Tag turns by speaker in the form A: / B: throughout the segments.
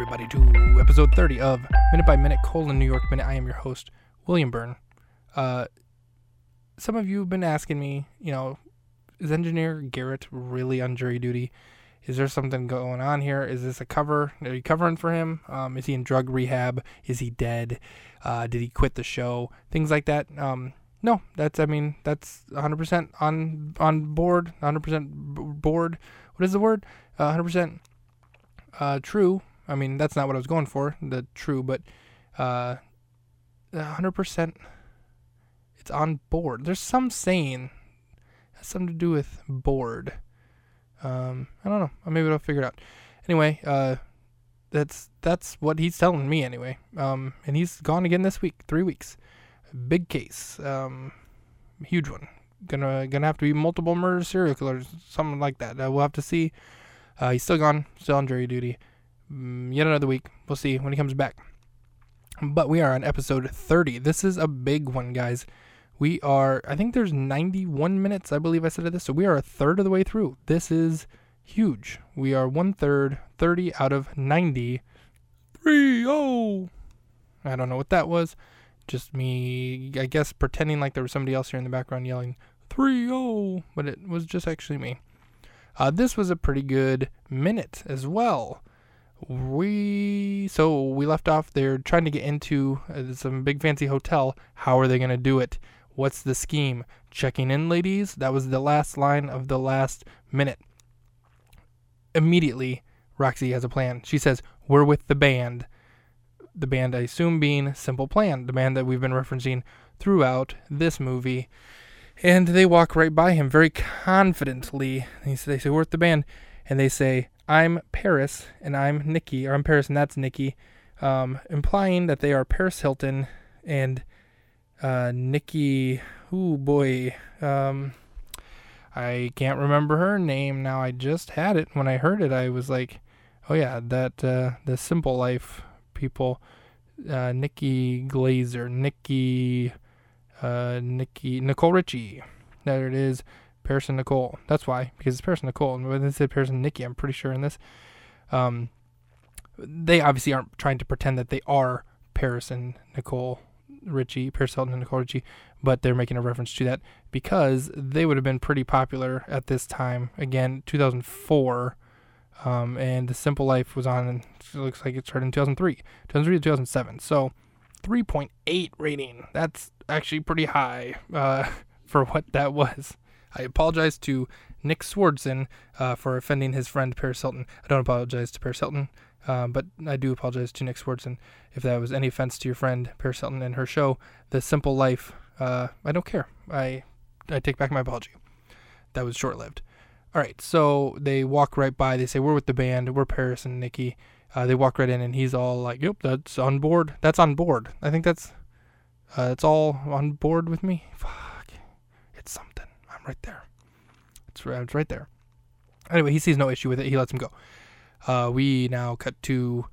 A: everybody, to episode 30 of Minute by Minute Colon New York Minute. I am your host, William Byrne. Uh, some of you have been asking me, you know, is Engineer Garrett really on jury duty? Is there something going on here? Is this a cover? Are you covering for him? Um, is he in drug rehab? Is he dead? Uh, did he quit the show? Things like that. Um, no, that's I mean that's 100% on on board, 100% board. What is the word? Uh, 100% uh, true. I mean that's not what I was going for. The true, but uh, 100% it's on board. There's some saying has something to do with board. Um, I don't know. Maybe I'll figure it out. Anyway, uh, that's that's what he's telling me anyway. Um, and he's gone again this week. Three weeks. Big case. Um, huge one. Gonna gonna have to be multiple murder serial killers, something like that. Uh, we'll have to see. Uh, he's still gone, still on jury duty. Mm, yet another week. We'll see when he comes back. But we are on episode 30. This is a big one, guys. We are, I think there's 91 minutes, I believe I said it this. So we are a third of the way through. This is huge. We are one third, 30 out of 90. 3 0. I don't know what that was. Just me, I guess, pretending like there was somebody else here in the background yelling 3 0. But it was just actually me. Uh, this was a pretty good minute as well. We so we left off. They're trying to get into uh, some big fancy hotel. How are they going to do it? What's the scheme? Checking in, ladies. That was the last line of the last minute. Immediately, Roxy has a plan. She says, "We're with the band." The band, I assume, being Simple Plan, the band that we've been referencing throughout this movie. And they walk right by him very confidently. They say, they say "We're with the band," and they say, "I'm Paris and I'm Nikki," or "I'm Paris and that's Nikki," um, implying that they are Paris Hilton and uh, Nikki. Oh boy, um, I can't remember her name now. I just had it when I heard it. I was like, "Oh yeah, that uh, the Simple Life people." Uh, Nikki Glazer, Nikki, uh, Nikki, Nicole Richie. There it is. Paris and Nicole. That's why, because it's Paris and Nicole. And when they said Paris and Nikki, I'm pretty sure in this. Um, they obviously aren't trying to pretend that they are Paris and Nicole Richie, Paris Hilton and Nicole Richie, but they're making a reference to that because they would have been pretty popular at this time. Again, 2004. Um, and The Simple Life was on, and it looks like it started in 2003, 2003 to 2007. So 3.8 rating. That's actually pretty high uh, for what that was. I apologize to Nick Swardson uh, for offending his friend Paris Hilton. I don't apologize to Paris Hilton, uh, but I do apologize to Nick Swardson if that was any offense to your friend Paris Hilton and her show, The Simple Life. Uh, I don't care. I I take back my apology. That was short lived. All right, so they walk right by. They say, We're with the band. We're Paris and Nikki. Uh, they walk right in, and he's all like, Yep, that's on board. That's on board. I think that's uh, it's all on board with me. Fuck. It's something. Right there. It's, it's right there. Anyway, he sees no issue with it. He lets him go. Uh, we now cut to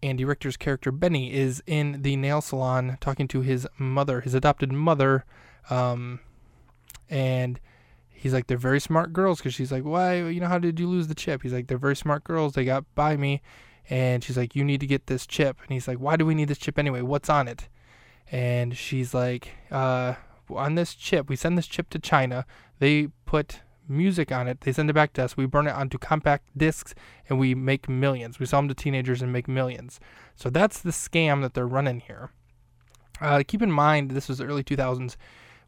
A: Andy Richter's character Benny is in the nail salon talking to his mother, his adopted mother, um, and he's like, they're very smart girls because she's like, why, you know, how did you lose the chip? He's like, they're very smart girls. They got by me, and she's like, you need to get this chip, and he's like, why do we need this chip anyway? What's on it? And she's like, uh, on this chip, we send this chip to China. They put music on it. They send it back to us. We burn it onto compact discs and we make millions. We sell them to teenagers and make millions. So that's the scam that they're running here. Uh, keep in mind, this was the early 2000s.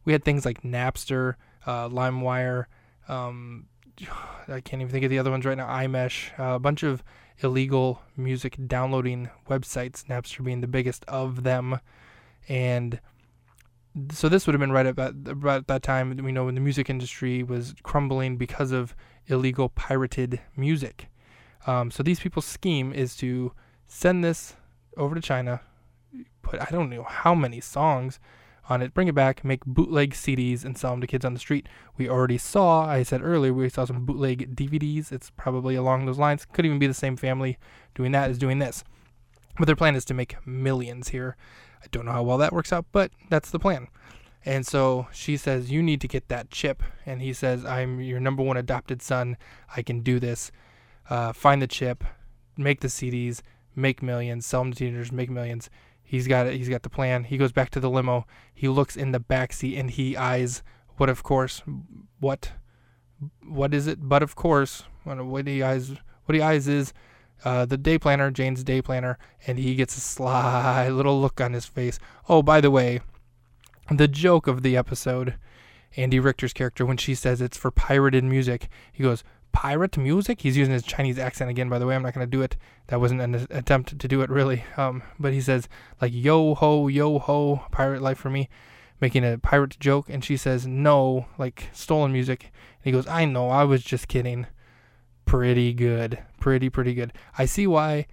A: We had things like Napster, uh, LimeWire. Um, I can't even think of the other ones right now. iMesh, uh, a bunch of illegal music downloading websites. Napster being the biggest of them, and so this would have been right about about that time. We know when the music industry was crumbling because of illegal pirated music. Um, so these people's scheme is to send this over to China, put I don't know how many songs on it, bring it back, make bootleg CDs, and sell them to kids on the street. We already saw, I said earlier, we saw some bootleg DVDs. It's probably along those lines. Could even be the same family doing that as doing this. But their plan is to make millions here. I don't know how well that works out, but that's the plan. And so she says, You need to get that chip. And he says, I'm your number one adopted son. I can do this. Uh, find the chip, make the CDs, make millions, sell them to teenagers, make millions. He's got it. He's got the plan. He goes back to the limo. He looks in the back seat and he eyes what, of course, what, what is it? But of course, what he eyes, what he eyes is uh, the day planner, Jane's day planner, and he gets a sly little look on his face. Oh, by the way, the joke of the episode, Andy Richter's character, when she says it's for pirated music, he goes, pirate music? He's using his Chinese accent again, by the way. I'm not going to do it. That wasn't an attempt to do it, really. Um, but he says, like, yo ho, yo ho, pirate life for me, making a pirate joke. And she says, no, like, stolen music. And he goes, I know, I was just kidding pretty good. Pretty, pretty good. I see why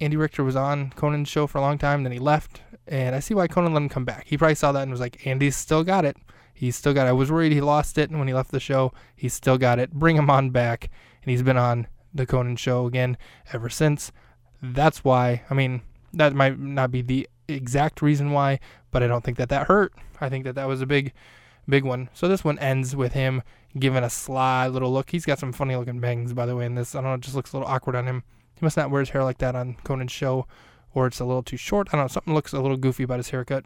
A: Andy Richter was on Conan's show for a long time, then he left, and I see why Conan let him come back. He probably saw that and was like, Andy's still got it. He's still got it. I was worried he lost it and when he left the show. He's still got it. Bring him on back. And he's been on the Conan show again ever since. That's why, I mean, that might not be the exact reason why, but I don't think that that hurt. I think that that was a big, big one. So this one ends with him giving a sly little look. He's got some funny looking bangs, by the way, in this. I don't know, it just looks a little awkward on him. He must not wear his hair like that on Conan's show, or it's a little too short. I don't know, something looks a little goofy about his haircut.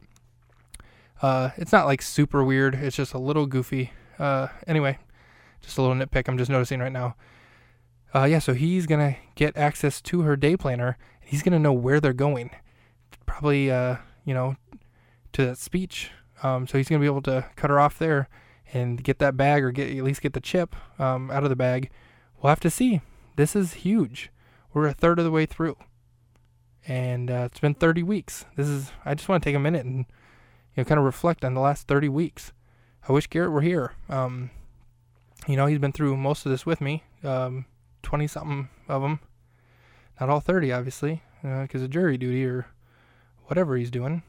A: Uh, it's not like super weird, it's just a little goofy. Uh, anyway, just a little nitpick I'm just noticing right now. Uh, yeah, so he's gonna get access to her day planner, he's gonna know where they're going. Probably, uh, you know, to that speech. Um, so he's gonna be able to cut her off there and get that bag or get at least get the chip um, out of the bag. We'll have to see. This is huge. We're a third of the way through, and uh, it's been 30 weeks. This is. I just want to take a minute and you know kind of reflect on the last 30 weeks. I wish Garrett were here. Um, you know, he's been through most of this with me. Um, 20 something of them. Not all 30, obviously, because of jury duty or whatever he's doing.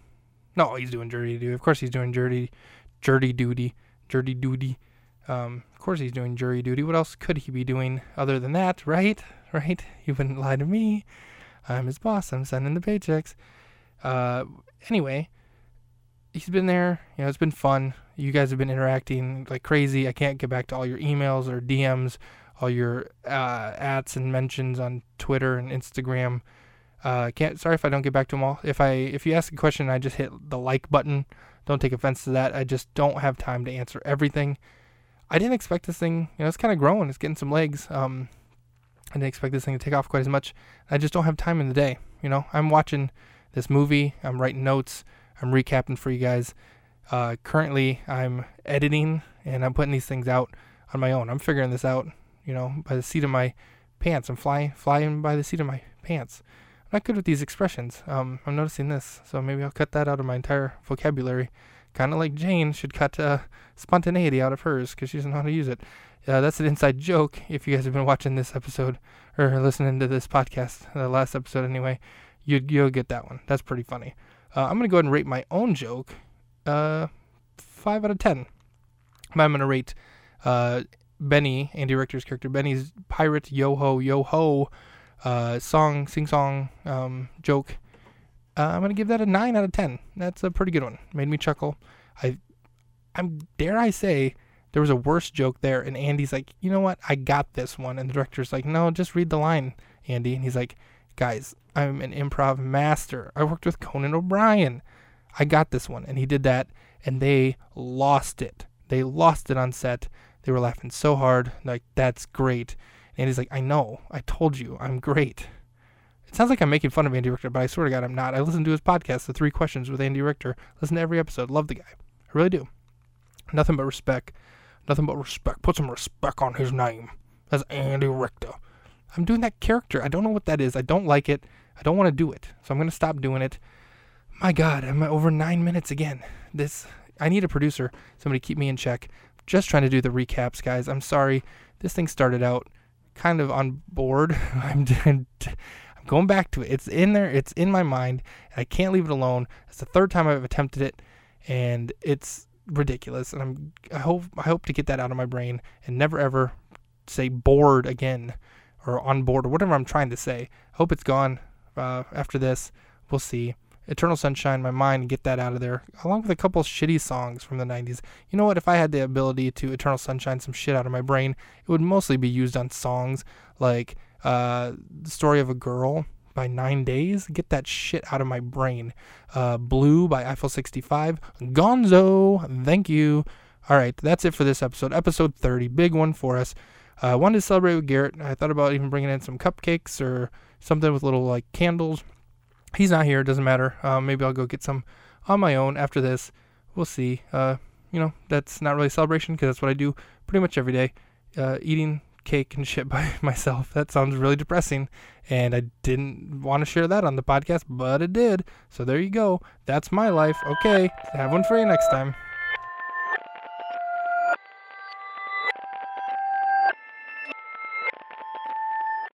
A: No, he's doing jury duty. Of course, he's doing jury, jury duty jury duty. Um, of course, he's doing jury duty. What else could he be doing other than that, right? Right? You wouldn't lie to me. I'm his boss. I'm sending the paychecks. Uh, anyway, he's been there. You know, it's been fun. You guys have been interacting like crazy. I can't get back to all your emails or DMs, all your uh, ats and mentions on Twitter and Instagram. Uh, can't. Sorry if I don't get back to them all. If I if you ask a question, I just hit the like button. Don't take offense to that. I just don't have time to answer everything. I didn't expect this thing, you know, it's kind of growing. It's getting some legs. Um, I didn't expect this thing to take off quite as much. I just don't have time in the day. You know, I'm watching this movie. I'm writing notes. I'm recapping for you guys. Uh, currently, I'm editing and I'm putting these things out on my own. I'm figuring this out, you know, by the seat of my pants. I'm flying, flying by the seat of my pants. Not good with these expressions. Um, I'm noticing this, so maybe I'll cut that out of my entire vocabulary. Kind of like Jane should cut uh, spontaneity out of hers because she doesn't know how to use it. Uh, that's an inside joke. If you guys have been watching this episode or listening to this podcast, the last episode anyway, you you'll get that one. That's pretty funny. Uh, I'm gonna go ahead and rate my own joke. Uh, five out of ten. I'm gonna rate uh, Benny, Andy Richter's character, Benny's pirate yo ho yo ho uh, song, sing song, um, joke. Uh, I'm gonna give that a nine out of ten. That's a pretty good one. Made me chuckle. I, I'm dare I say, there was a worse joke there, and Andy's like, you know what? I got this one, and the director's like, no, just read the line, Andy. And he's like, guys, I'm an improv master. I worked with Conan O'Brien. I got this one, and he did that, and they lost it. They lost it on set. They were laughing so hard, like that's great. And he's like, I know. I told you. I'm great. It sounds like I'm making fun of Andy Richter, but I swear to God, I'm not. I listen to his podcast, The Three Questions with Andy Richter. Listen to every episode. Love the guy. I really do. Nothing but respect. Nothing but respect. Put some respect on his name. That's Andy Richter. I'm doing that character. I don't know what that is. I don't like it. I don't want to do it. So I'm going to stop doing it. My God, I'm over nine minutes again. This, I need a producer. Somebody keep me in check. Just trying to do the recaps, guys. I'm sorry. This thing started out kind of on board. I'm, I'm going back to it. It's in there. It's in my mind. I can't leave it alone. It's the third time I've attempted it, and it's ridiculous. And I'm I hope I hope to get that out of my brain and never ever say bored again or on board or whatever I'm trying to say. I hope it's gone uh, after this. We'll see. Eternal Sunshine, my mind, get that out of there, along with a couple shitty songs from the 90s. You know what? If I had the ability to Eternal Sunshine some shit out of my brain, it would mostly be used on songs like uh, The Story of a Girl by Nine Days. Get that shit out of my brain. Uh, Blue by Eiffel 65. Gonzo. Thank you. All right, that's it for this episode. Episode 30, big one for us. I uh, wanted to celebrate with Garrett. I thought about even bringing in some cupcakes or something with little like candles. He's not here. It Doesn't matter. Uh, maybe I'll go get some on my own after this. We'll see. Uh, you know, that's not really celebration because that's what I do pretty much every day. Uh, eating cake and shit by myself. That sounds really depressing. And I didn't want to share that on the podcast, but it did. So there you go. That's my life. Okay. Have one for you next time.